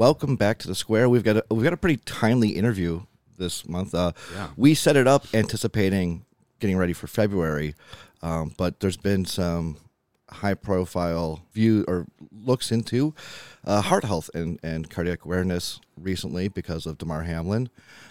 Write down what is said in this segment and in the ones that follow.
welcome back to the square. We've got a, we've got a pretty timely interview this month. Uh, Yeah. We set it up anticipating getting ready for February, um, but there's been some high profile view or looks into uh, heart health and, and cardiac awareness recently because of Damar Hamlin.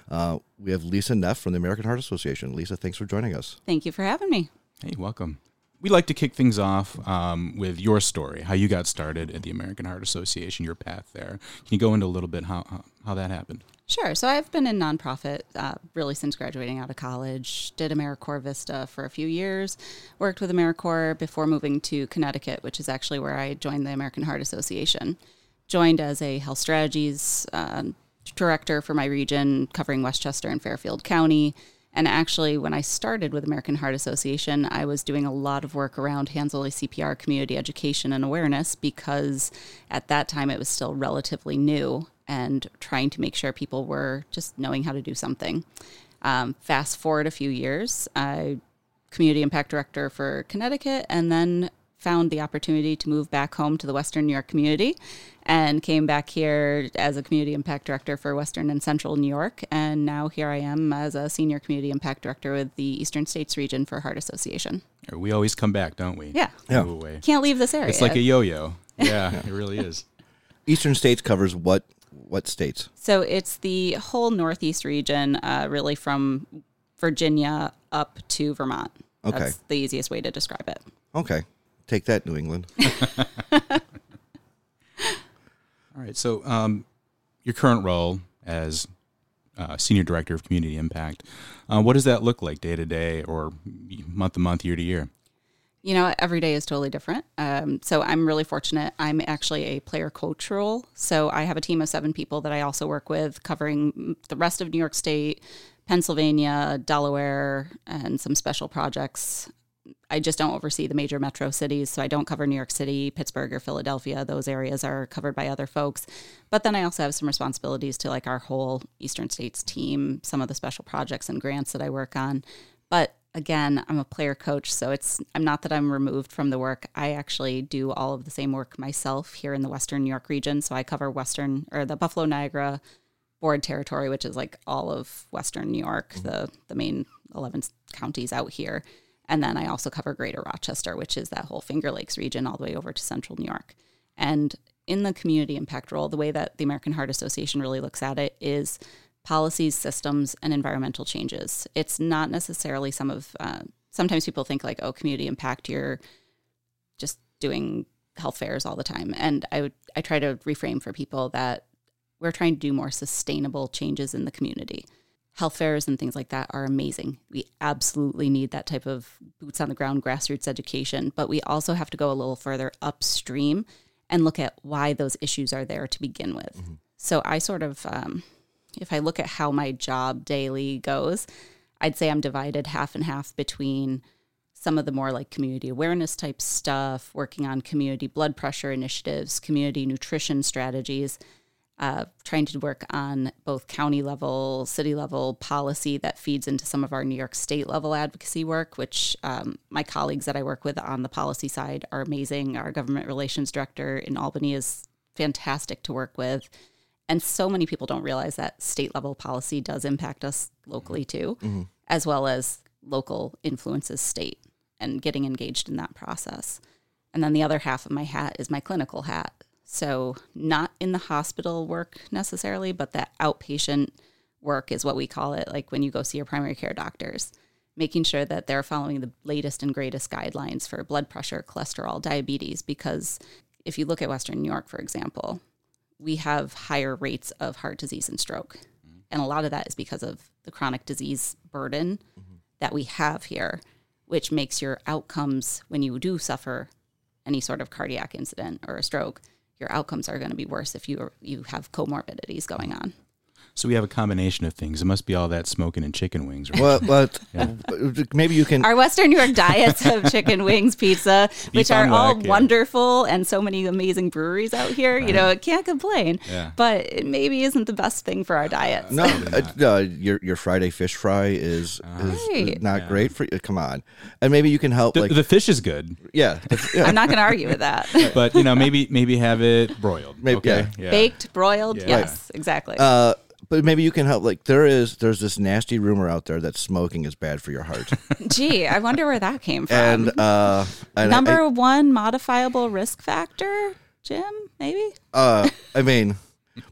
Uh, we have Lisa Neff from the American Heart Association. Lisa, thanks for joining us. Thank you for having me. Hey, welcome. We like to kick things off um, with your story, how you got started at the American Heart Association, your path there. Can you go into a little bit how how, that happened? Sure. So I've been in nonprofit uh, really since graduating out of college. Did AmeriCorps Vista for a few years. Worked with AmeriCorps before moving to Connecticut, which is actually where I joined the American Heart Association. Joined as a health strategies uh, director for my region, covering Westchester and Fairfield County. And actually, when I started with American Heart Association, I was doing a lot of work around hands-only CPR community education and awareness because at that time it was still relatively new and trying to make sure people were just knowing how to do something. Um, fast forward a few years, I community impact director for Connecticut, and then found the opportunity to move back home to the Western New York community and came back here as a community impact director for Western and Central New York. And now here I am as a senior community impact director with the Eastern States region for Heart Association. We always come back, don't we? Yeah. Yeah. Move away. Can't leave this area. It's like a yo-yo. Yeah, it really is. Eastern states covers what what states? So it's the whole Northeast region, uh, really from Virginia up to Vermont. Okay. That's the easiest way to describe it. Okay, take that, New England. All right. So, um, your current role as uh, senior director of community impact, uh, what does that look like day to day, or month to month, year to year? You know, every day is totally different. Um, so I'm really fortunate. I'm actually a player coach role. So I have a team of seven people that I also work with, covering the rest of New York State, Pennsylvania, Delaware, and some special projects. I just don't oversee the major metro cities. So I don't cover New York City, Pittsburgh, or Philadelphia. Those areas are covered by other folks. But then I also have some responsibilities to like our whole Eastern States team, some of the special projects and grants that I work on. But again, I'm a player coach, so it's I'm not that I'm removed from the work. I actually do all of the same work myself here in the Western New York region. So I cover Western or the Buffalo Niagara board territory, which is like all of Western New York, mm-hmm. the the main 11 counties out here. And then I also cover Greater Rochester, which is that whole Finger Lakes region all the way over to Central New York. And in the community impact role, the way that the American Heart Association really looks at it is policies, systems, and environmental changes. It's not necessarily some of, uh, sometimes people think like, oh, community impact, you're just doing health fairs all the time. And I would, I try to reframe for people that we're trying to do more sustainable changes in the community. Health fairs and things like that are amazing. We absolutely need that type of boots on the ground grassroots education, but we also have to go a little further upstream and look at why those issues are there to begin with. So I sort of, um, if I look at how my job daily goes, I'd say I'm divided half and half between some of the more like community awareness type stuff, working on community blood pressure initiatives, community nutrition strategies, uh, trying to work on both county level, city level policy that feeds into some of our New York state level advocacy work, which um, my colleagues that I work with on the policy side are amazing. Our government relations director in Albany is fantastic to work with. And so many people don't realize that state level policy does impact us locally too, as well as local influences state and getting engaged in that process. And then the other half of my hat is my clinical hat. So, not in the hospital work necessarily, but that outpatient work is what we call it, like when you go see your primary care doctors, making sure that they're following the latest and greatest guidelines for blood pressure, cholesterol, diabetes. Because if you look at Western New York, for example, we have higher rates of heart disease and stroke. Mm-hmm. And a lot of that is because of the chronic disease burden mm-hmm. that we have here, which makes your outcomes when you do suffer any sort of cardiac incident or a stroke, your outcomes are going to be worse if you you have comorbidities going on. So we have a combination of things. It must be all that smoking and chicken wings. Right? Well, but uh, maybe you can. Our Western New York diets of chicken wings, pizza, which are on all whack, yeah. wonderful, and so many amazing breweries out here. You know, it can't complain. Yeah. But it maybe isn't the best thing for our diets. No, uh, no, your your Friday fish fry is uh-huh. is Right. not great for you. Come on, and maybe you can help. the, like, the fish is good, yeah, yeah. I'm not going to argue with that. but you know maybe maybe have it broiled. Maybe- okay. yeah. Baked, broiled, Yeah. yes, exactly. Uh, But maybe you can help. Like there is, there's this nasty rumor out there that smoking is bad for your heart, Gee, I wonder where that came from. and uh, and I- Number one modifiable risk factor, Jim, maybe? uh, I mean,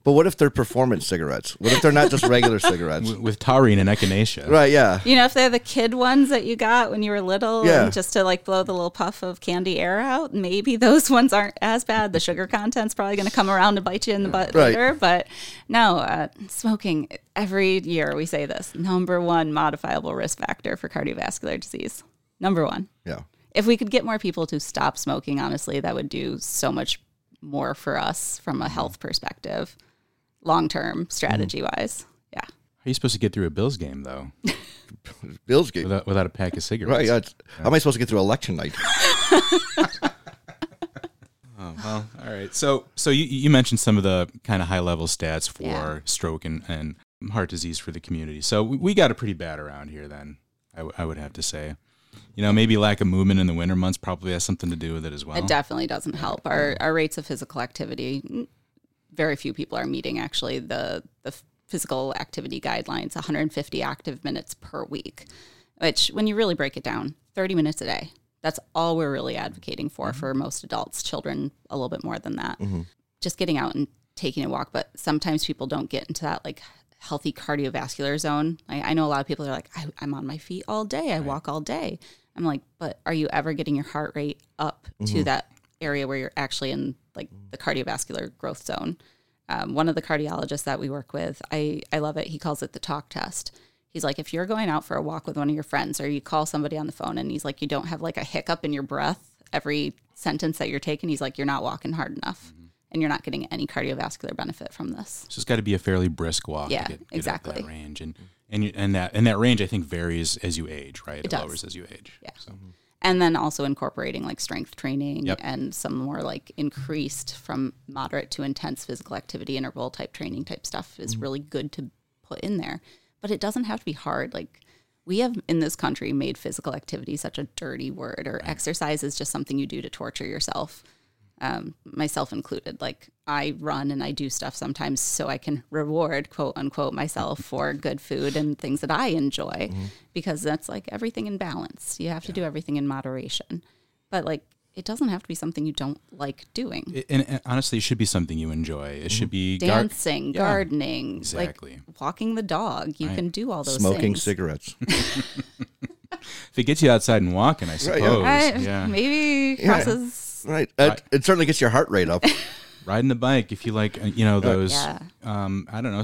but what if they're performance cigarettes? What if they're not just regular cigarettes? With taurine and echinacea. Right? Yeah. You know, if they're the kid ones that you got when you were little, Yeah. and just to like blow the little puff of candy air out, maybe those ones aren't as bad. The sugar content's probably going to come around and bite you in the butt Right. later. But no, uh, smoking every year we say this number one modifiable risk factor for cardiovascular disease. Number one. Yeah. If we could get more people to stop smoking, honestly, that would do so much more for us from a mm-hmm. health perspective, long term mm-hmm. strategy wise. Yeah. How are you supposed to get through a Bills game though, Bills game. without without a pack of cigarettes? Right. Yeah. it's- How am I supposed to get through election night? Oh, well, all right. So, so you, you mentioned some of the kind of high level stats for Yeah. stroke and, and heart disease for the community. So we, we got it pretty bad around here. Then I, w- I would have to say, you know, maybe lack of movement in the winter months probably has something to do with it as well. It definitely doesn't help. Our our rates of physical activity, very few people are meeting actually the the physical activity guidelines. 150 active minutes per week, which when you really break it down, 30 minutes a day. That's all we're really advocating for mm-hmm. for most adults. Children a little bit more than that. Mm-hmm. Just getting out and taking a walk. But sometimes people don't get into that like healthy cardiovascular zone. I, I know a lot of people are like, I, I'm on my feet all day. I walk all day. I'm like, but are you ever getting your heart rate up to that area where you're actually in like the cardiovascular growth zone? Um, one of the cardiologists that we work with, I, I love it. He calls it the talk test. He's like, if you're going out for a walk with one of your friends or you call somebody on the phone and he's like, you don't have like a hiccup in your breath every sentence that you're taking, he's like, you're not walking hard enough and you're not getting any cardiovascular benefit from this. So it's got to be a fairly brisk walk. Yeah, to get, get exactly. That range and and you, and that and that range I think varies as you age, right? It, does. lowers as you age. Yeah. So, and then also incorporating like strength training Yep. and some more like increased from moderate to intense physical activity interval type training type stuff is mm-hmm. really good to put in there but it doesn't have to be hard like we have in this country made physical activity such a dirty word or exercise is just something you do to torture yourself um, myself included like i run and i do stuff sometimes so i can reward quote unquote myself for good food and things that i enjoy because that's like everything in balance you have to do everything in moderation but like it doesn't have to be something you don't like doing It- and, and honestly, it should be something you enjoy. It should be gar- dancing gardening Exactly. like walking the dog you can do all those things. Smoking things cigarettes. if it gets you outside and walking, I suppose. yeah. Right, yeah. maybe crosses right. It, it certainly gets your heart rate up. riding the bike if you like uh, you know those Yeah. um i don't know,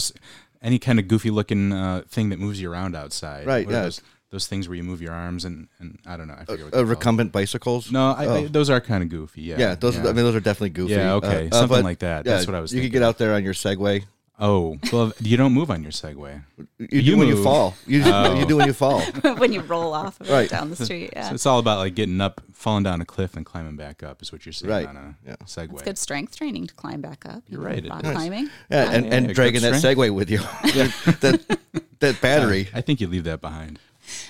any kind of goofy looking uh thing that moves you around outside Right, What yeah. those, those things where you move your arms and and i don't know i forget what uh, they're called. recumbent bicycles. no I, I, Oh. those are kind of goofy yeah Yeah, those. I mean, those are definitely goofy. Yeah, okay, something but, like that. That's what I was You could get out there on your Segway. Oh well you don't move on your segway You, You do when you move. fall. You, do- Oh. you do when you fall. when you roll off of it Right. down the street yeah so it's all about like getting up falling down a cliff and climbing back up is what you're saying Right, on a yeah. segway it's good strength training to climb back up You're right, it rock is. climbing Yeah, and, yeah, and good dragging that strength. Segway with you. that that battery. i think you leave that behind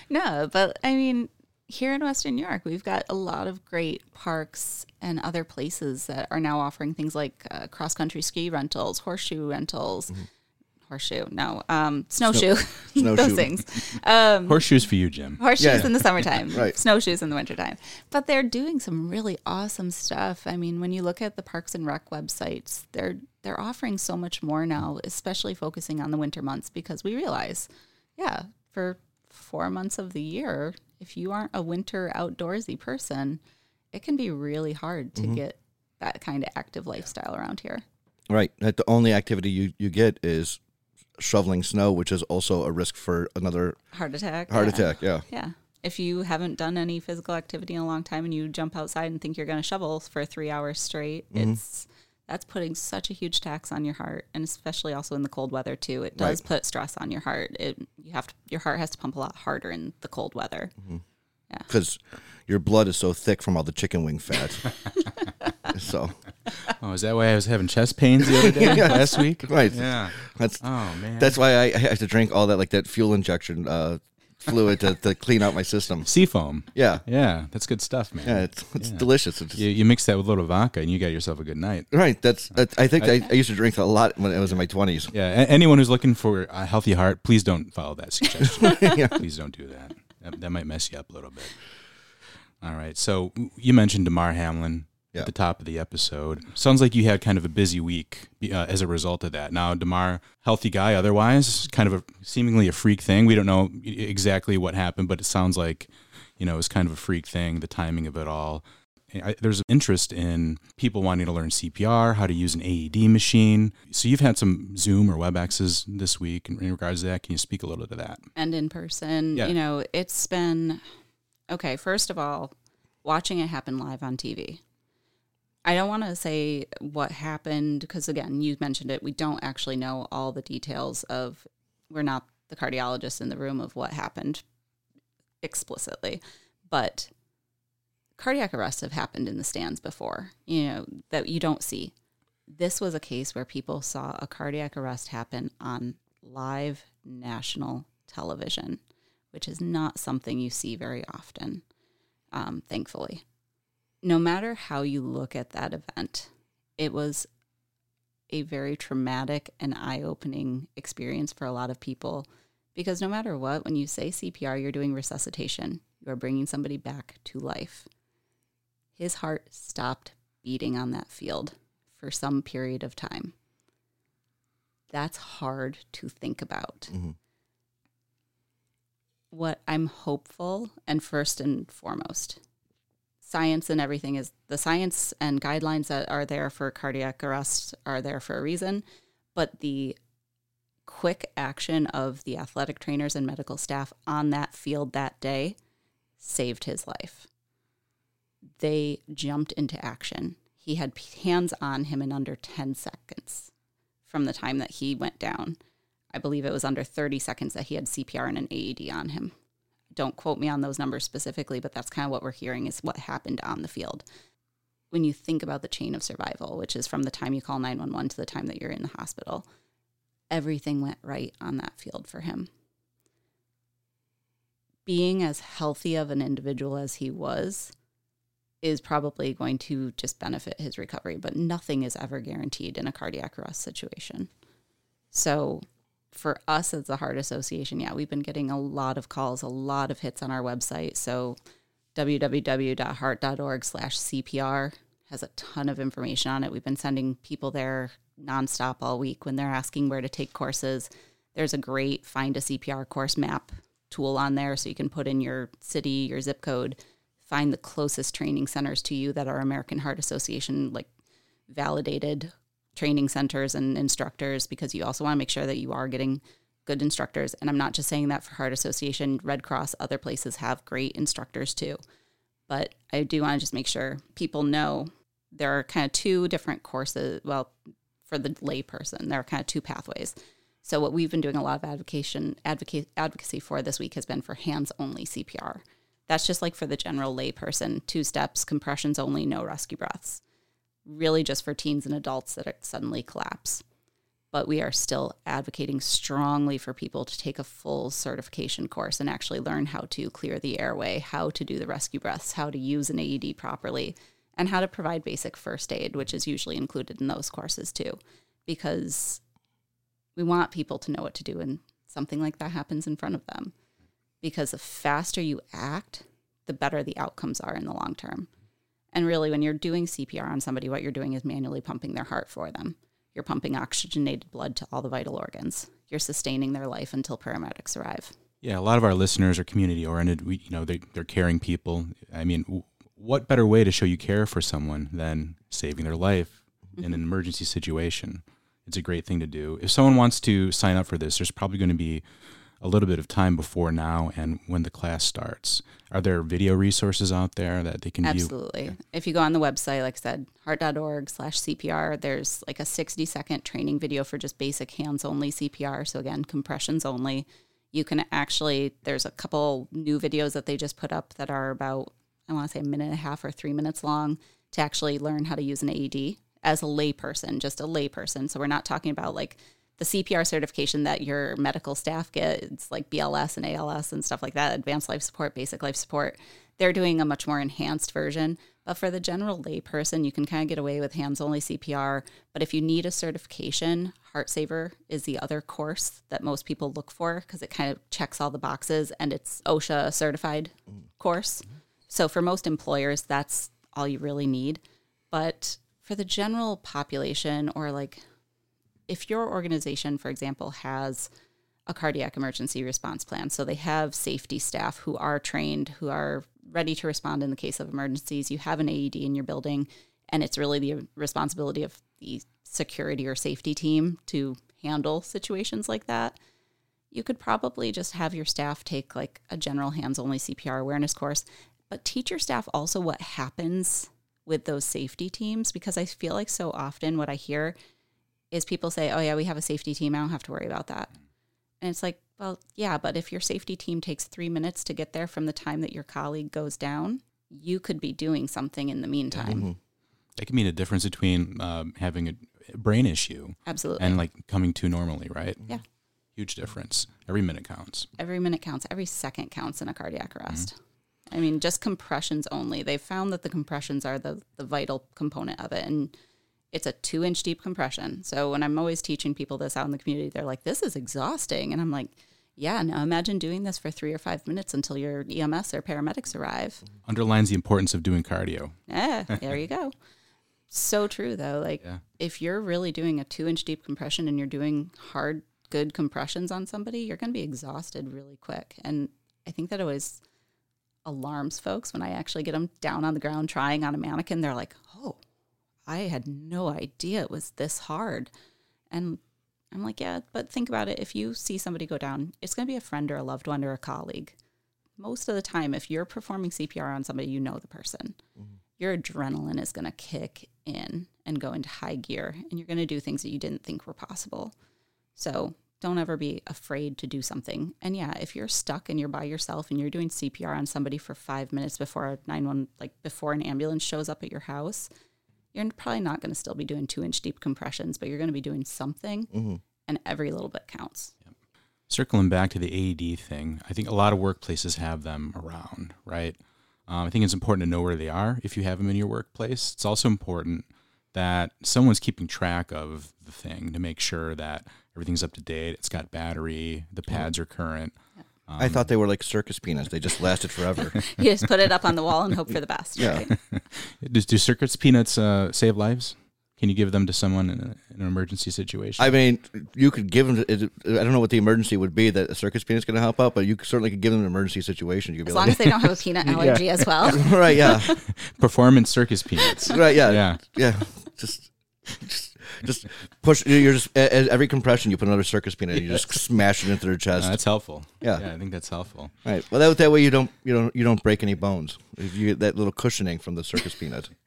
No, but I mean, here in Western New York, we've got a lot of great parks and other places that are now offering things like uh, cross country ski rentals, horseshoe rentals. Horseshoe, no, um, snowshoe, Snowshoe. those things. Um, horseshoes for you jim horseshoes Yeah. in the summertime, Right. snowshoes in the wintertime. But they're doing some really awesome stuff. I mean, when you look at the Parks and Rec websites, they're they're offering so much more now, especially focusing on the winter months because we realize, yeah, for four months of the year, if you aren't a winter outdoorsy person, it can be really hard to get that kind of active lifestyle around here. Right. That the only activity you, you get is shoveling snow, which is also a risk for another Heart attack. heart yeah. attack. Yeah. Yeah. If you haven't done any physical activity in a long time and you jump outside and think you're going to shovel for three hours straight, Mm-hmm. it's that's putting such a huge tax on your heart, and especially also in the cold weather too. It does Right. put stress on your heart. It you have to your heart has to pump a lot harder in the cold weather. because your blood is so thick from all the chicken wing fat. so Oh, is that why I was having chest pains the other day last week? right, Yeah. that's Oh man. that's why I, I have to drink all that like that fuel injection uh, fluid to, to clean out my system. seafoam. Yeah, Yeah, that's good stuff, man. yeah, it's it's Yeah. delicious. It's just, You, you mix that with a little vodka, and you got yourself a good night. Right, that's, uh, that's I think I, I used to drink a lot when I was in my twenties. Yeah. a- anyone who's looking for a healthy heart, please don't follow that suggestion. Please don't do that. that. That might mess you up a little bit. All right. So you mentioned Damar Hamlin Yeah. at the top of the episode. Sounds like you had kind of a busy week uh, as a result of that. Now, Damar, healthy guy, otherwise, kind of a seemingly a freak thing. We don't know exactly what happened, but it sounds like you know it was kind of a freak thing. The timing of it all. I, there's an interest in people wanting to learn CPR, how to use an AED machine. So you've had some Zoom or WebExes this week in, in regards to that. Can you speak a little bit to that? and in person. Yeah. You know, it's been okay. First of all, watching it happen live on TV. I don't want to say what happened because, again, you mentioned it. We don't actually know all the details of. We're not the cardiologist in the room of what happened explicitly, but cardiac arrests have happened in the stands before. You know that you don't see. This was a case where people saw a cardiac arrest happen on live national television, which is not something you see very often, um, thankfully. No matter how you look at that event, it was a very traumatic and eye opening experience for a lot of people because no matter what, when you say CPR, you're doing resuscitation, you are bringing somebody back to life. His heart stopped beating on that field for some period of time. That's hard to think about Mhm. what I'm hopeful and first and foremost, science and everything is the science and guidelines that are there for cardiac arrest are there for a reason, but the quick action of the athletic trainers and medical staff on that field that day saved his life. They jumped into action. He had hands on him in under 10 seconds from the time that he went down. I believe it was under 30 seconds that he had CPR and an AED on him. Don't quote me on those numbers specifically, but that's kind of what we're hearing is what happened on the field. When you think about the chain of survival, which is from the time you call 911 to the time that you're in the hospital, everything went right on that field for him. Being as healthy of an individual as he was is probably going to just benefit his recovery, but nothing is ever guaranteed in a cardiac arrest situation. So, for us as the Heart Association, yeah, we've been getting a lot of calls, a lot of hits on our website. So www.heart.org slash CPR has a ton of information on it. We've been sending people there nonstop all week when they're asking where to take courses. There's a great find a CPR course map tool on there so you can put in your city, your zip code, find the closest training centers to you that are American Heart Association like validated training centers and instructors because you also want to make sure that you are getting good instructors. And I'm not just saying that for Heart Association, Red Cross, other places have great instructors too. But I do want to just make sure people know there are kind of two different courses. Well, for the layperson, there are kind of two pathways. So what we've been doing a lot of advocate, advocacy for this week has been for hands only CPR. That's just like for the general layperson, two steps, compressions only, no rescue breaths really just for teens and adults that suddenly collapse. But we are still advocating strongly for people to take a full certification course and actually learn how to clear the airway, how to do the rescue breaths, how to use an AED properly, and how to provide basic first aid, which is usually included in those courses too, because we want people to know what to do when something like that happens in front of them. Because the faster you act, the better the outcomes are in the long term. And really, when you're doing CPR on somebody, what you're doing is manually pumping their heart for them. You're pumping oxygenated blood to all the vital organs. You're sustaining their life until paramedics arrive. Yeah, a lot of our listeners are community oriented. We, you know, they, they're caring people. I mean, w- what better way to show you care for someone than saving their life in an mm-hmm. emergency situation? It's a great thing to do. If someone wants to sign up for this, there's probably going to be a little bit of time before now and when the class starts. Are there video resources out there that they can view? Absolutely. If you go on the website, like I said, heart.org slash CPR, there's like a 60 second training video for just basic hands only CPR. So again, compressions only. You can actually, there's a couple new videos that they just put up that are about, I want to say a minute and a half or three minutes long to actually learn how to use an AED as a layperson, just a layperson. So we're not talking about like the CPR certification that your medical staff get. It's like BLS and ALS and stuff like that, advanced life support, basic life support. They're doing a much more enhanced version. But for the general layperson, you can kind of get away with hands only CPR. But if you need a certification, HeartSaver is the other course that most people look for because it kind of checks all the boxes and it's OSHA certified mm-hmm. course. Mm-hmm. So for most employers, that's all you really need. But for the general population or like if your organization, for example, has a cardiac emergency response plan, so they have safety staff who are trained, who are ready to respond in the case of emergencies, you have an AED in your building, and it's really the responsibility of the security or safety team to handle situations like that. You could probably just have your staff take like a general hands only CPR awareness course, but teach your staff also what happens with those safety teams because I feel like so often what I hear is people say, "Oh yeah, we have a safety team. I don't have to worry about that." And it's like, well, yeah, but if your safety team takes 3 minutes to get there from the time that your colleague goes down, you could be doing something in the meantime. That can mean a difference between um, having a brain issue Absolutely. and like coming to normally, right? Yeah. Huge difference. Every minute counts. every minute counts, every second counts in a cardiac arrest. I mean, just compressions only. They found that the compressions are the, the vital component of it. And it's a two inch deep compression. So when I'm always teaching people this out in the community, they're like, this is exhausting. And I'm like, yeah, now imagine doing this for three or five minutes until your EMS or paramedics arrive. Underlines the importance of doing cardio. Yeah, there you go. So true though. Like Yeah. if you're really doing a two inch deep compression and you're doing hard, good compressions on somebody, you're going to be exhausted really quick. And I think that always alarms folks when I actually get them down on the ground trying on a mannequin. They're like, I had no idea it was this hard. And I'm like, yeah, but think about it. If you see somebody go down, it's going to be a friend or a loved one or a colleague. Most of the time, if you're performing CPR on somebody, you know the person. Mm-hmm. Your adrenaline is going to kick in and go into high gear, and you're going to do things that you didn't think were possible. So don't ever be afraid to do something. And yeah, if you're stuck and you're by yourself and you're doing CPR on somebody for five minutes before a nine one like before an ambulance shows up at your house, you're probably not going to still be doing two inch deep compressions, but you're going to be doing something, and every little bit counts. Circling back to the AED thing, I think a lot of workplaces have them around, right? Um, I think it's important to know where they are if you have them in your workplace. It's also important that someone's keeping track of the thing to make sure that everything's up to date. It's got battery, the pads are current. I thought they were like circus peanuts. They just lasted forever. You just put it up on the wall and hope for the best. Yeah. Right? Does do circus peanuts uh, save lives? Can you give them to someone in, a, in an emergency situation? I mean, you could give them. it- I don't know what the emergency would be that a circus peanut's going to help out, but you certainly could give them an emergency situation. You could be As long like, as they don't have a peanut allergy as well. right, yeah, Performance circus peanuts. right, yeah, Yeah. yeah. Just, just, just push. You're just at at every compression, you put another circus peanut, and you just smash it into their chest. that's helpful. Yeah. yeah, I think that's helpful. right. Well, that that way you don't you don't you don't break any bones. You get that little cushioning from the circus peanut.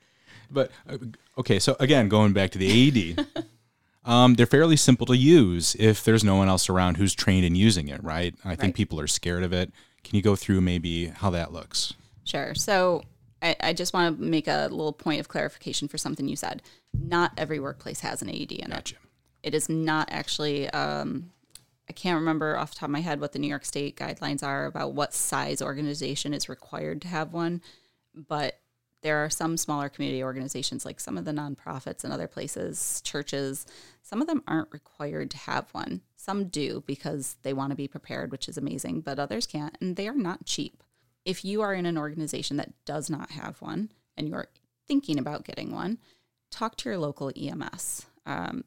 But uh, okay, so again, going back to the AED, um, they're fairly simple to use if there's no one else around who's trained in using it, right? I think people are scared of it. Can you go through maybe how that looks? Sure. So I, I just want to make a little point of clarification for something you said. Not every workplace has an AED in it. It is not actually. Um, I can't remember off the top of my head what the New York State guidelines are about what size organization is required to have one, but there are some smaller community organizations, like some of the nonprofits and other places, churches. Some of them aren't required to have one. Some do because they want to be prepared, which is amazing, but others can't, and they are not cheap. If you are in an organization that does not have one and you're thinking about getting one, talk to your local EMS. Um,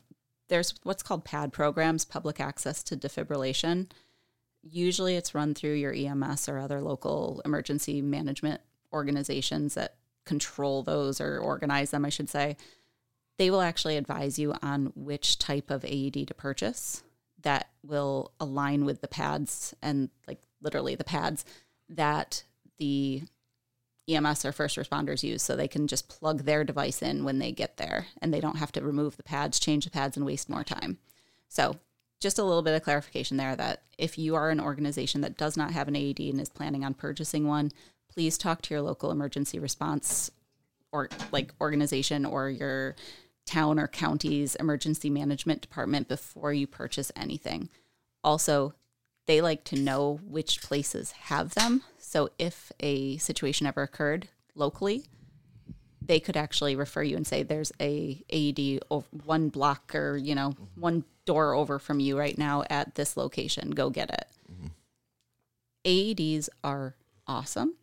there's what's called PAD programs, public access to defibrillation. Usually it's run through your EMS or other local emergency management organizations that control those or organize them, I should say. They will actually advise you on which type of AED to purchase. that will align with the pads and like literally the pads that the EMS or first responders use so they can just plug their device in when they get there and they don't have to remove the pads, change the pads, and waste more time. So, just a little bit of clarification there that if you are an organization that does not have an AED and is planning on purchasing one, please talk to your local emergency response or like organization or your town or county's emergency management department before you purchase anything. Also, they like to know which places have them. So if a situation ever occurred locally, they could actually refer you and say there's a AED of one block or you know mm-hmm. one door over from you right now at this location. Go get it. Mm-hmm. AEDs are awesome.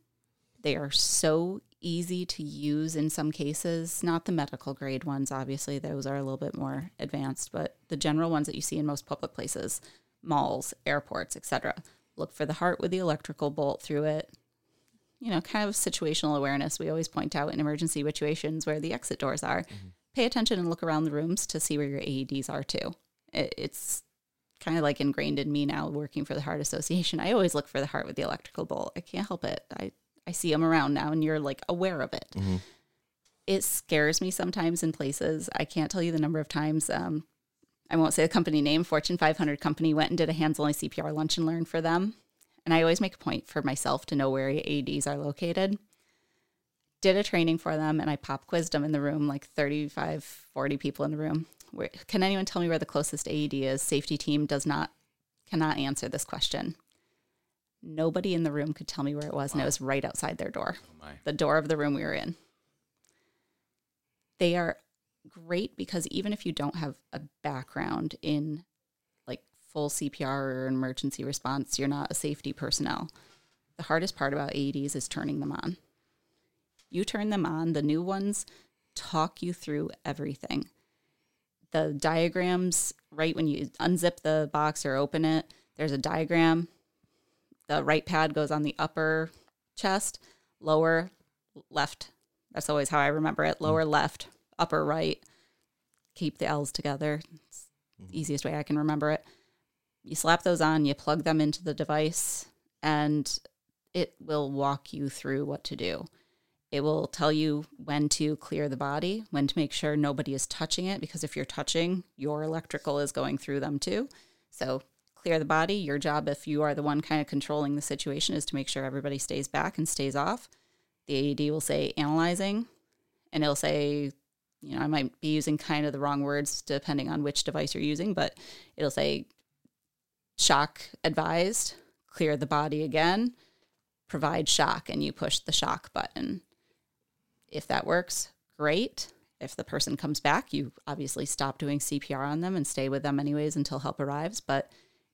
They are so easy to use in some cases, not the medical grade ones, obviously, those are a little bit more advanced, but the general ones that you see in most public places, malls, airports, etc. Look for the heart with the electrical bolt through it. You know, kind of situational awareness we always point out in emergency situations where the exit doors are. Pay attention and look around the rooms to see where your AEDs are too. It, it's kind of like ingrained in me now working for the Heart Association. I always look for the heart with the electrical bolt. I can't help it. I, I see them around now and you're like aware of it. It scares me sometimes in places. I can't tell you the number of times. Um, I won't say the company name, Fortune 500 company went and did a hands only CPR lunch and learn for them. And I always make a point for myself to know where AEDs are located. Did a training for them and I pop quizzed them in the room, like 35, 40 people in the room. Where, can anyone tell me where the closest AED is? Safety team does not, cannot answer this question. Nobody in the room could tell me where it was, and it was right outside their door, Oh the door of the room we were in. They are great because even if you don't have a background in like full CPR or emergency response, you're not a safety personnel. The hardest part about AEDs is turning them on. You turn them on, the new ones talk you through everything. The diagrams, right when you unzip the box or open it, there's a diagram. The right pad goes on the upper chest, lower left. That's always how I remember it. Lower mm. left, upper right. Keep the L's together. It's the easiest way I can remember it. You slap those on, you plug them into the device, and it will walk you through what to do. It will tell you when to clear the body, when to make sure nobody is touching it, because if you're touching, your electrical is going through them too. So clear the body. Your job, if you are the one kind of controlling the situation, is to make sure everybody stays back and stays off. The AED will say analyzing, and it'll say, you know, I might be using kind of the wrong words depending on which device you're using, but it'll say shock advised, clear the body again, provide shock, and you push the shock button. If that works, great. If the person comes back, you obviously stop doing CPR on them and stay with them anyways until help arrives. But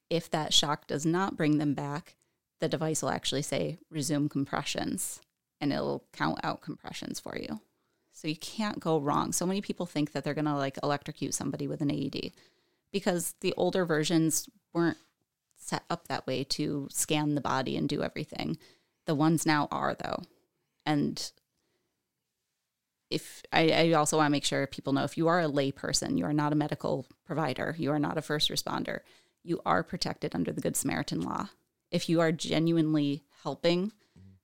if that shock does not bring them back, the device will actually say resume compressions and it'll count out compressions for you. So you can't go wrong. So many people think that they're going to like electrocute somebody with an AED because the older versions weren't set up that way to scan the body and do everything. The ones now are though. And if I, I also want to make sure people know if you are a layperson, you are not a medical provider, you are not a first responder, you are protected under the Good Samaritan law. If you are genuinely helping,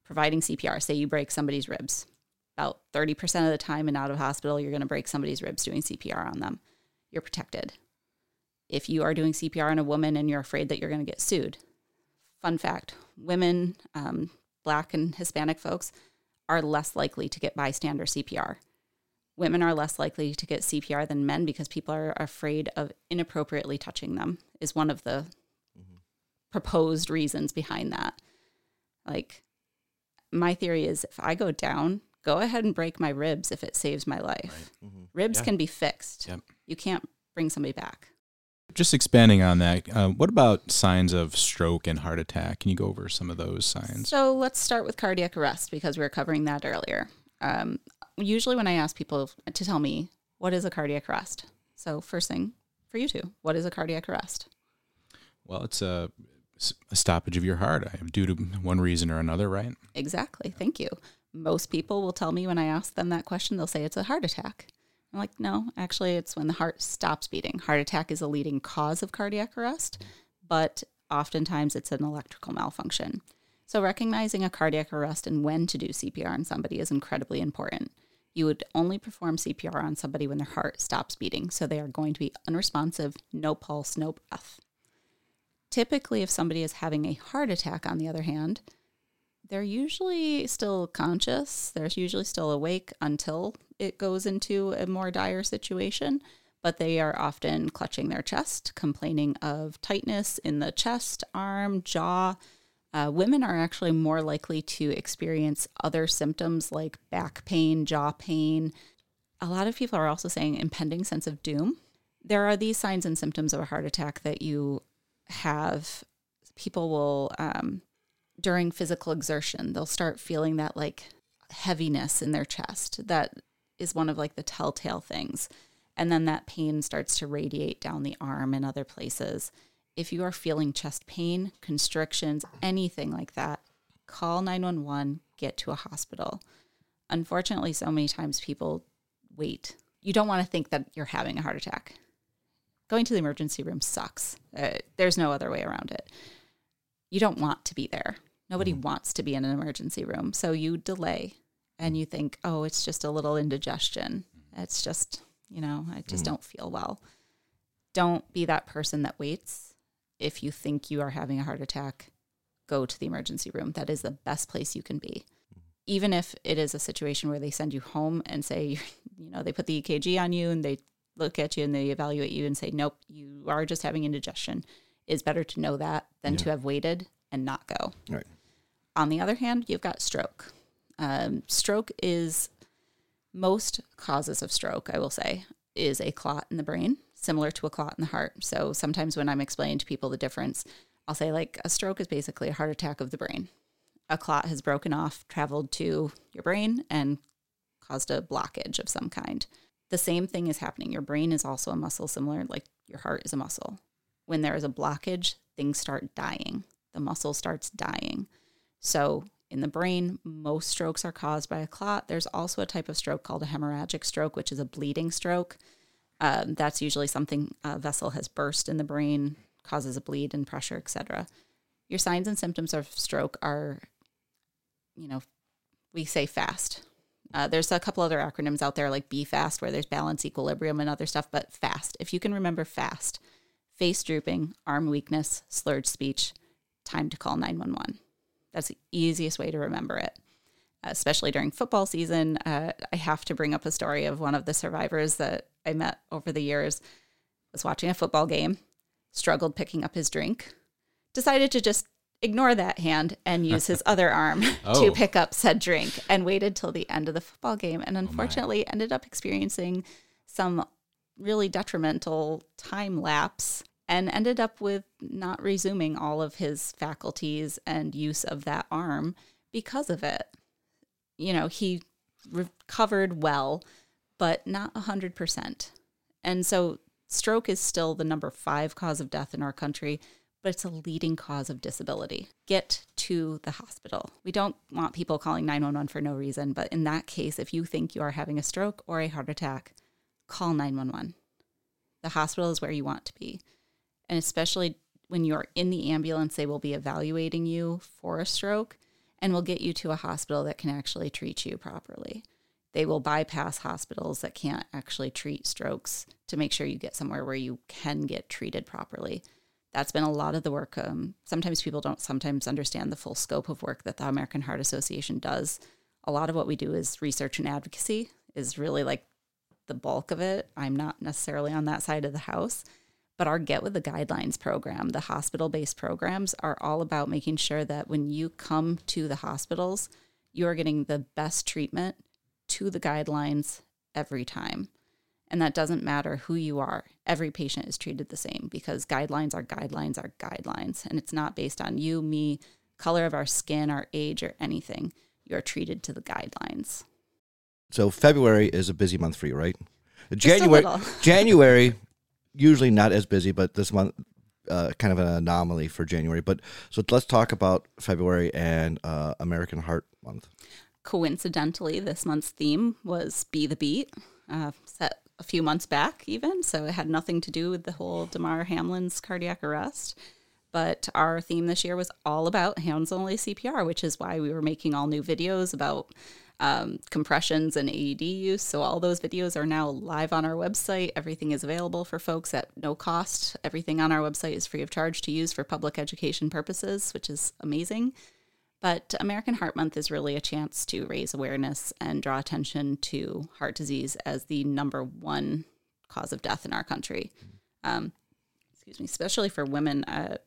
providing CPR, say you break somebody's ribs, about 30% of the time in out of hospital, you're going to break somebody's ribs doing CPR on them. You're protected. If you are doing CPR on a woman and you're afraid that you're going to get sued, fun fact women, um, black and Hispanic folks are less likely to get bystander CPR. Women are less likely to get CPR than men because people are afraid of inappropriately touching them, is one of the proposed reasons behind that. Like, my theory is if I go down, go ahead and break my ribs if it saves my life. Ribs Yeah. can be fixed. Yep. You can't bring somebody back. Just expanding on that, uh, what about signs of stroke and heart attack? Can you go over some of those signs? So let's start with cardiac arrest because we were covering that earlier. Um, usually, when I ask people to tell me what is a cardiac arrest, so first thing for you two, what is a cardiac arrest? Well, it's a, a stoppage of your heart due to one reason or another, right? Exactly. Thank you. Most people will tell me when I ask them that question, they'll say it's a heart attack. I'm like, no, actually, it's when the heart stops beating. Heart attack is a leading cause of cardiac arrest, but oftentimes it's an electrical malfunction. So, recognizing a cardiac arrest and when to do CPR on somebody is incredibly important. You would only perform CPR on somebody when their heart stops beating. So, they are going to be unresponsive, no pulse, no breath. Typically, if somebody is having a heart attack, on the other hand, they're usually still conscious. They're usually still awake until it goes into a more dire situation, but they are often clutching their chest, complaining of tightness in the chest, arm, jaw. Uh, women are actually more likely to experience other symptoms like back pain, jaw pain. A lot of people are also saying impending sense of doom. There are these signs and symptoms of a heart attack that you have. People will um, during physical exertion, they'll start feeling that like heaviness in their chest. That is one of like the telltale things. And then that pain starts to radiate down the arm and other places. If you are feeling chest pain, constrictions, anything like that, call 911, get to a hospital. Unfortunately, so many times people wait. You don't want to think that you're having a heart attack. Going to the emergency room sucks. Uh, there's no other way around it. You don't want to be there. Nobody mm-hmm. wants to be in an emergency room. So you delay and you think, oh, it's just a little indigestion. It's just, you know, I just mm-hmm. don't feel well. Don't be that person that waits. If you think you are having a heart attack, go to the emergency room. That is the best place you can be. Mm-hmm. Even if it is a situation where they send you home and say, you know, they put the EKG on you and they look at you and they evaluate you and say, nope, you are just having indigestion. It's better to know that than yeah. to have waited and not go. Right. On the other hand, you've got stroke. Um, stroke is most causes of stroke, I will say, is a clot in the brain, similar to a clot in the heart. So sometimes when I'm explaining to people the difference, I'll say, like, a stroke is basically a heart attack of the brain. A clot has broken off, traveled to your brain, and caused a blockage of some kind. The same thing is happening. Your brain is also a muscle, similar like your heart is a muscle. When there is a blockage, things start dying. The muscle starts dying. So, in the brain, most strokes are caused by a clot. There's also a type of stroke called a hemorrhagic stroke, which is a bleeding stroke. Um, that's usually something a vessel has burst in the brain, causes a bleed and pressure, etc. Your signs and symptoms of stroke are, you know, we say FAST. Uh, there's a couple other acronyms out there like BFAST, where there's balance, equilibrium, and other stuff, but FAST. If you can remember FAST, face drooping, arm weakness, slurred speech, time to call 911. That's the easiest way to remember it. Especially during football season, uh, I have to bring up a story of one of the survivors that I met over the years. Was watching a football game, struggled picking up his drink, decided to just ignore that hand and use his other arm oh. to pick up said drink and waited till the end of the football game and oh unfortunately oh ended up experiencing some really detrimental time lapse and ended up with not resuming all of his faculties and use of that arm because of it. You know, he recovered well, but not 100%. And so stroke is still the number five cause of death in our country, but it's a leading cause of disability. Get to the hospital. We don't want people calling 911 for no reason, but in that case, if you think you are having a stroke or a heart attack, call 911. The hospital is where you want to be and especially when you're in the ambulance, they will be evaluating you for a stroke and will get you to a hospital that can actually treat you properly. They will bypass hospitals that can't actually treat strokes to make sure you get somewhere where you can get treated properly. That's been a lot of the work. Um, sometimes people don't sometimes understand the full scope of work that the American Heart Association does. A lot of what we do is research and advocacy, is really like the bulk of it. I'm not necessarily on that side of the house but our Get with the Guidelines program, the hospital based programs, are all about making sure that when you come to the hospitals, you are getting the best treatment to the guidelines every time. And that doesn't matter who you are. Every patient is treated the same because guidelines are guidelines are guidelines. And it's not based on you, me, color of our skin, our age, or anything. You are treated to the guidelines. So February is a busy month for you, right? January January usually not as busy, but this month uh, kind of an anomaly for January. But so let's talk about February and uh, American Heart Month. Coincidentally, this month's theme was "Be the Beat." uh, set a few months back, even. So it had nothing to do with the whole Damar Hamlin's cardiac arrest. But our theme this year was all about hands only CPR, which is why we were making all new videos about um, compressions and AED use. So all those videos are now live on our website. Everything is available for folks at no cost. Everything on our website is free of charge to use for public education purposes, which is amazing. But American Heart Month is really a chance to raise awareness and draw attention to heart disease as the number one cause of death in our country. Um, excuse me, especially for women. Uh,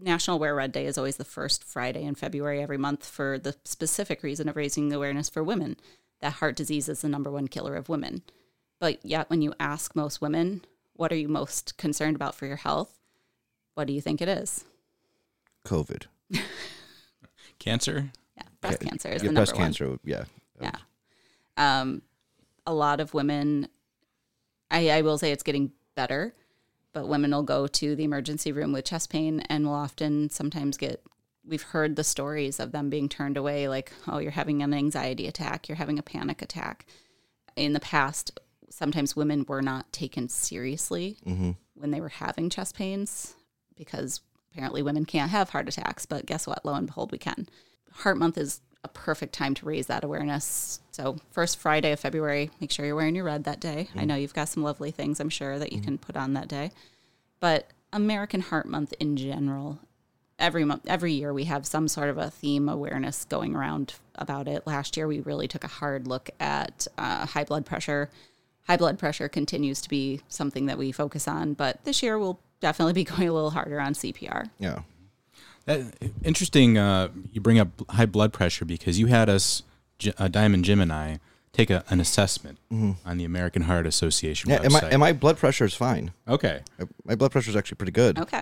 National Wear Red Day is always the first Friday in February every month for the specific reason of raising awareness for women that heart disease is the number one killer of women. But yet, when you ask most women, what are you most concerned about for your health? What do you think it is? COVID. Cancer? Yeah, breast Yeah, cancer is yeah, the breast number one. cancer. Yeah. Yeah. Um, a lot of women, I, I will say it's getting better, but women will go to the emergency room with chest pain and will often sometimes get, we've heard the stories of them being turned away, like, oh, you're having an anxiety attack, you're having a panic attack. In the past, sometimes women were not taken seriously mm-hmm. when they were having chest pains because apparently women can't have heart attacks, but guess what? Lo and behold, we can. Heart Month is a perfect time to raise that awareness. So, first Friday of February, make sure you're wearing your red that day. I know you've got some lovely things, I'm sure, that you can put on that day. But American Heart Month in general, every month, every year, we have some sort of a theme awareness going around about it. Last year, we really took a hard look at uh, high blood pressure. High blood pressure continues to be something that we focus on, but this year we'll definitely be going a little harder on CPR. Yeah. That, interesting. Uh, you bring up high blood pressure because you had us, uh, Diamond Jim and I, take a, an assessment on the American Heart Association Yeah. And my, and my blood pressure is fine. okay. Uh, My blood pressure is actually pretty good. Okay.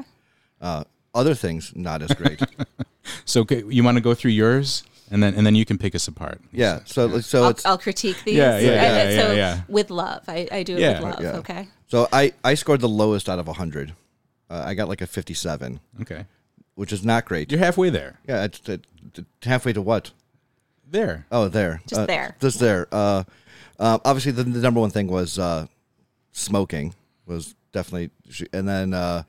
Uh, other things not as great. So okay, you want to go through yours, and then and then you can pick us apart. yeah. So so I'll, I'll critique these. Yeah, yeah, Uh, yeah, so yeah, yeah. with love, I, I do it Yeah, with love. yeah. Okay. so I I scored the lowest out of hundred. Uh, I got like a fifty-seven, Okay. Which is not great. You're halfway there. Yeah. It's, it's halfway to what? There. Oh, there. Just Uh, there. Just there. Uh, uh, obviously, the, the number one thing was uh, smoking. Was definitely, and then uh,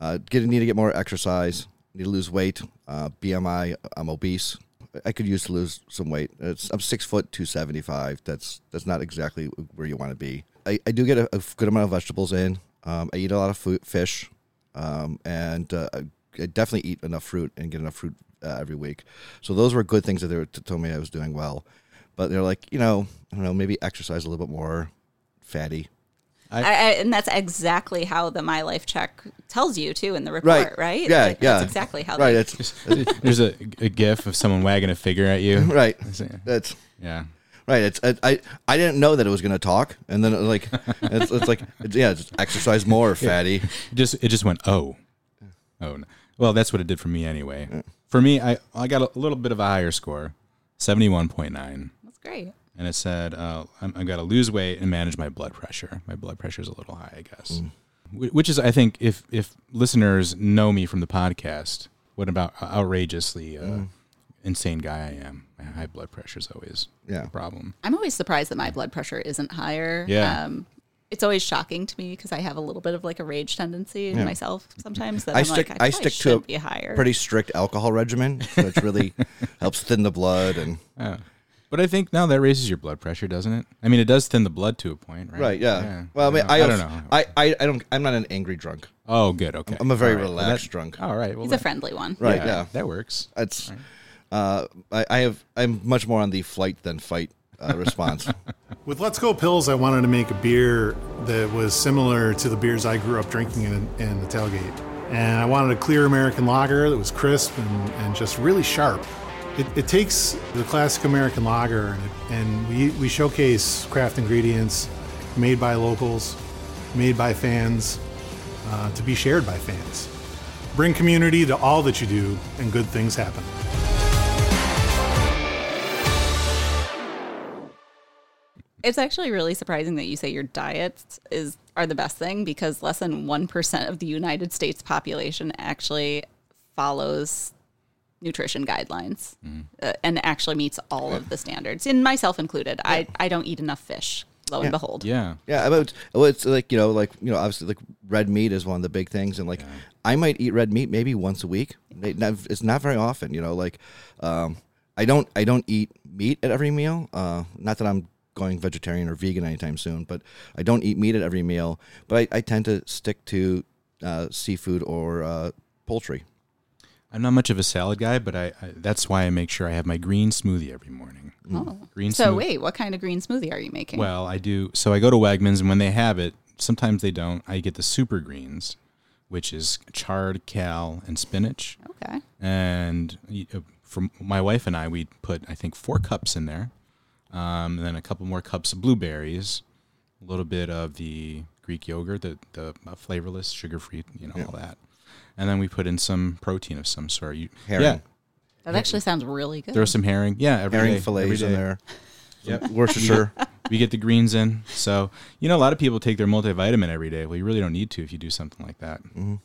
uh, getting need to get more exercise. Need to lose weight. Uh, BMI. I'm obese. I could use to lose some weight. It's, I'm six foot two seventy five. That's that's not exactly where you want to be. I, I do get a, a good amount of vegetables in. Um, I eat a lot of food, fish, um, and uh, I I definitely eat enough fruit and get enough fruit uh, every week. So those were good things that they were t- told me I was doing well. But they're like, you know, I don't know, maybe exercise a little bit more, fatty. I, I, and that's exactly how the My Life Check tells you too in the report, right? Yeah, Like, yeah. That's exactly how. Right. They, It's There's a, a gif of someone wagging a figure at you. right. That's Yeah. right. It's I, I I didn't know that it was going to talk, and then it, like it's, it's like it's, yeah, just exercise more, fatty. It just it just went oh, oh. No. Well, that's what it did for me anyway. For me, I I got a little bit of a higher score, seventy one point nine, that's great. and it said uh, I'm, I've got to lose weight and manage my blood pressure. My blood pressure is a little high, I guess. Wh- Which is, I think, if if listeners know me from the podcast, what about outrageously uh, insane guy I am? My high blood pressure is always Yeah. a problem. I'm always surprised that my blood pressure isn't higher. Yeah. Um, it's always shocking to me because I have a little bit of like a rage tendency in myself sometimes that I am stick like, I, I, stick to a be higher. pretty strict alcohol regimen, which really helps thin the blood and Yeah. But I think now that raises your blood pressure, doesn't it? I mean, it does thin the blood to a point, right? right. Yeah. Well, I mean, I I, don't know. I, I I don't. I'm not an angry drunk. Oh, good. Okay. I'm a very All right. Well, relaxed that- drunk. All right. Well, He's a friendly one. Right. Yeah. That works. That's. Uh, I, I have. I'm much more on the flight than fight uh, response. With Let's Go Pills, I wanted to make a beer that was similar to the beers I grew up drinking in, in the tailgate. And I wanted a clear American lager that was crisp and, and just really sharp. It, it takes the classic American lager and, it, and we, we showcase craft ingredients made by locals, made by fans, uh, to be shared by fans. Bring community to all that you do, and good things happen. It's actually really surprising that you say your diets is are the best thing because less than one percent of the United States population actually follows nutrition guidelines uh, and actually meets all of the standards, and myself included. I, I don't eat enough fish lo and behold. Yeah. Yeah, but well, it's like you know, like you know, obviously, like red meat is one of the big things, and like I might eat red meat maybe once a week. It's not very often, you know. Like, um, I don't, I don't eat meat at every meal. Uh, not that I'm going vegetarian or vegan anytime soon, but I don't eat meat at every meal. But I, I tend to stick to uh, seafood or uh, poultry. I'm not much of a salad guy, but I, I that's why I make sure I have my green smoothie every morning. Oh. Green So smoothie. wait, what kind of green smoothie are you making? Well, I do. So I go to Wegmans, and when they have it, sometimes they don't. I get the super greens, which is chard, kale, and spinach. okay. And uh, for my wife and I, we put I think four cups in there, um, and then a couple more cups of blueberries, a little bit of the Greek yogurt, the the uh, flavorless, sugar free, you know, all that, and then we put in some protein of some sort. You, Herring. Yeah, That actually sounds really good. throw some herring. Yeah, every Herring day, every fillets in day. there. Yep. Worcestershire. we get the greens in. So, you know, a lot of people take their multivitamin every day. Well, you really don't need to if you do something like that.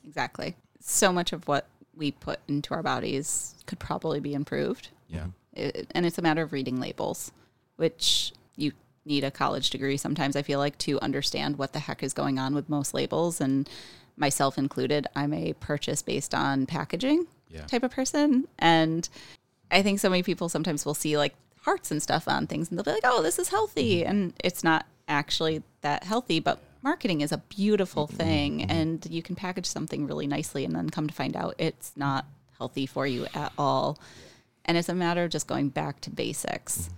Exactly. So much of what we put into our bodies could probably be improved. Yeah. It, and it's a matter of reading labels, which you need a college degree sometimes, I feel like, to understand what the heck is going on with most labels. And myself included, I'm a purchase based on packaging Yeah. type of person. And I think so many people sometimes will see like hearts and stuff on things and they'll be like, oh, this is healthy. Mm-hmm. And it's not actually that healthy, but marketing is a beautiful thing. And you can package something really nicely and then come to find out it's not healthy for you at all. And it's a matter of just going back to basics. Mm-hmm.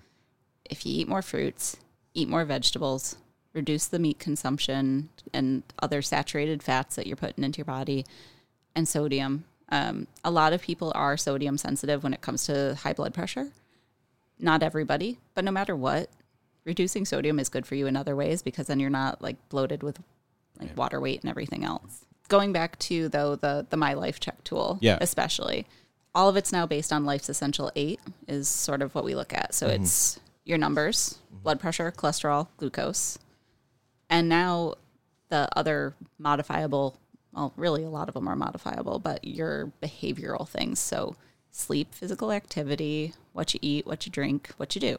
If you eat more fruits, eat more vegetables, reduce the meat consumption and other saturated fats that you're putting into your body, and sodium. Um, a lot of people are sodium sensitive when it comes to high blood pressure. Not everybody, but no matter what, reducing sodium is good for you in other ways because then you're not like bloated with like water weight and everything else. Going back to though the the My Life Check tool, Yeah. especially, all of it's now based on Life's Essential Eight is sort of what we look at. So it's your numbers, blood pressure, cholesterol, glucose, and now the other modifiable well really a lot of them are modifiable but your behavioral things. So sleep physical activity what you eat what you drink what you do.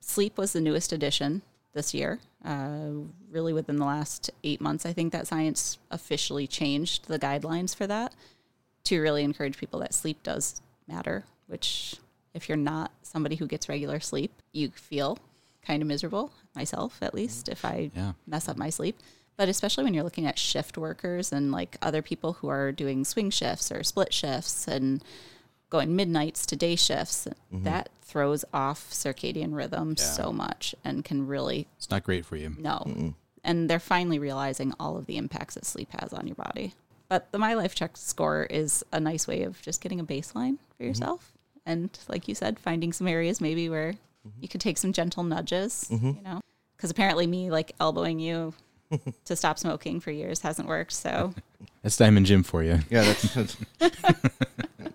Sleep was the newest addition this year. Uh, really within the last eight months i think that science officially changed the guidelines for that to really encourage people that sleep does matter which if you're not somebody who gets regular sleep you feel kind of miserable myself at least if i Yeah. mess up my sleep. But especially when you're looking at shift workers and like other people who are doing swing shifts or split shifts and going midnights to day shifts, mm-hmm. that throws off circadian rhythm so much and can really It's not great for you. no. And they're finally realizing all of the impacts that sleep has on your body. But the My Life Check score is a nice way of just getting a baseline for mm-hmm. yourself. And like you said, finding some areas maybe where mm-hmm. you could take some gentle nudges, mm-hmm. you know? Because apparently, me like elbowing you to stop smoking for years hasn't worked. So, That's Diamond Jim for you. Yeah, that's, that's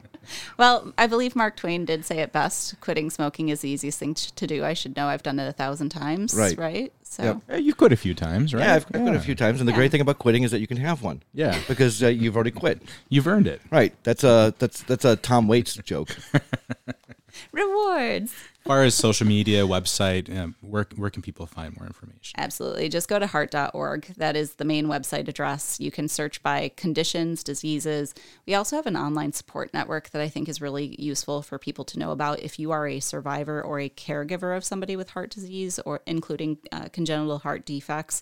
well, I believe Mark Twain did say it best quitting smoking is the easiest thing to do. I should know. I've done it a thousand times. Right. Right. So, Yep. Eh, You've quit a few times, right? yeah. I've, I've quit a few times, and the great thing about quitting is that you can have one. Yeah. because uh, you've already quit. You've earned it. Right. That's a that's that's a Tom Waits joke. rewards. As far as social media, website, um, where, where can people find more information? Absolutely. Just go to heart.org. That is the main website address. You can search by conditions, diseases. We also have an online support network that I think is really useful for people to know about if you are a survivor or a caregiver of somebody with heart disease or including uh, congenital heart defects.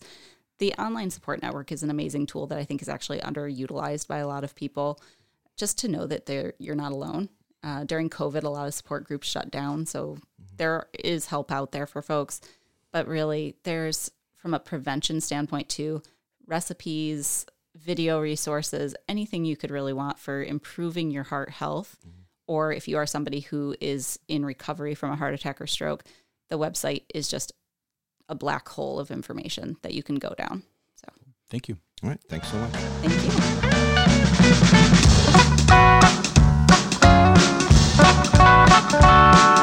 The online support network is an amazing tool that I think is actually underutilized by a lot of people. Just to know that they're, you're not alone. Uh, during COVID, a lot of support groups shut down. So there is help out there for folks. But really, there's, from a prevention standpoint, too, recipes, video resources, anything you could really want for improving your heart health. Or if you are somebody who is in recovery from a heart attack or stroke, the website is just a black hole of information that you can go down. So Thank you. All right. Thanks so much. thank you. Bye.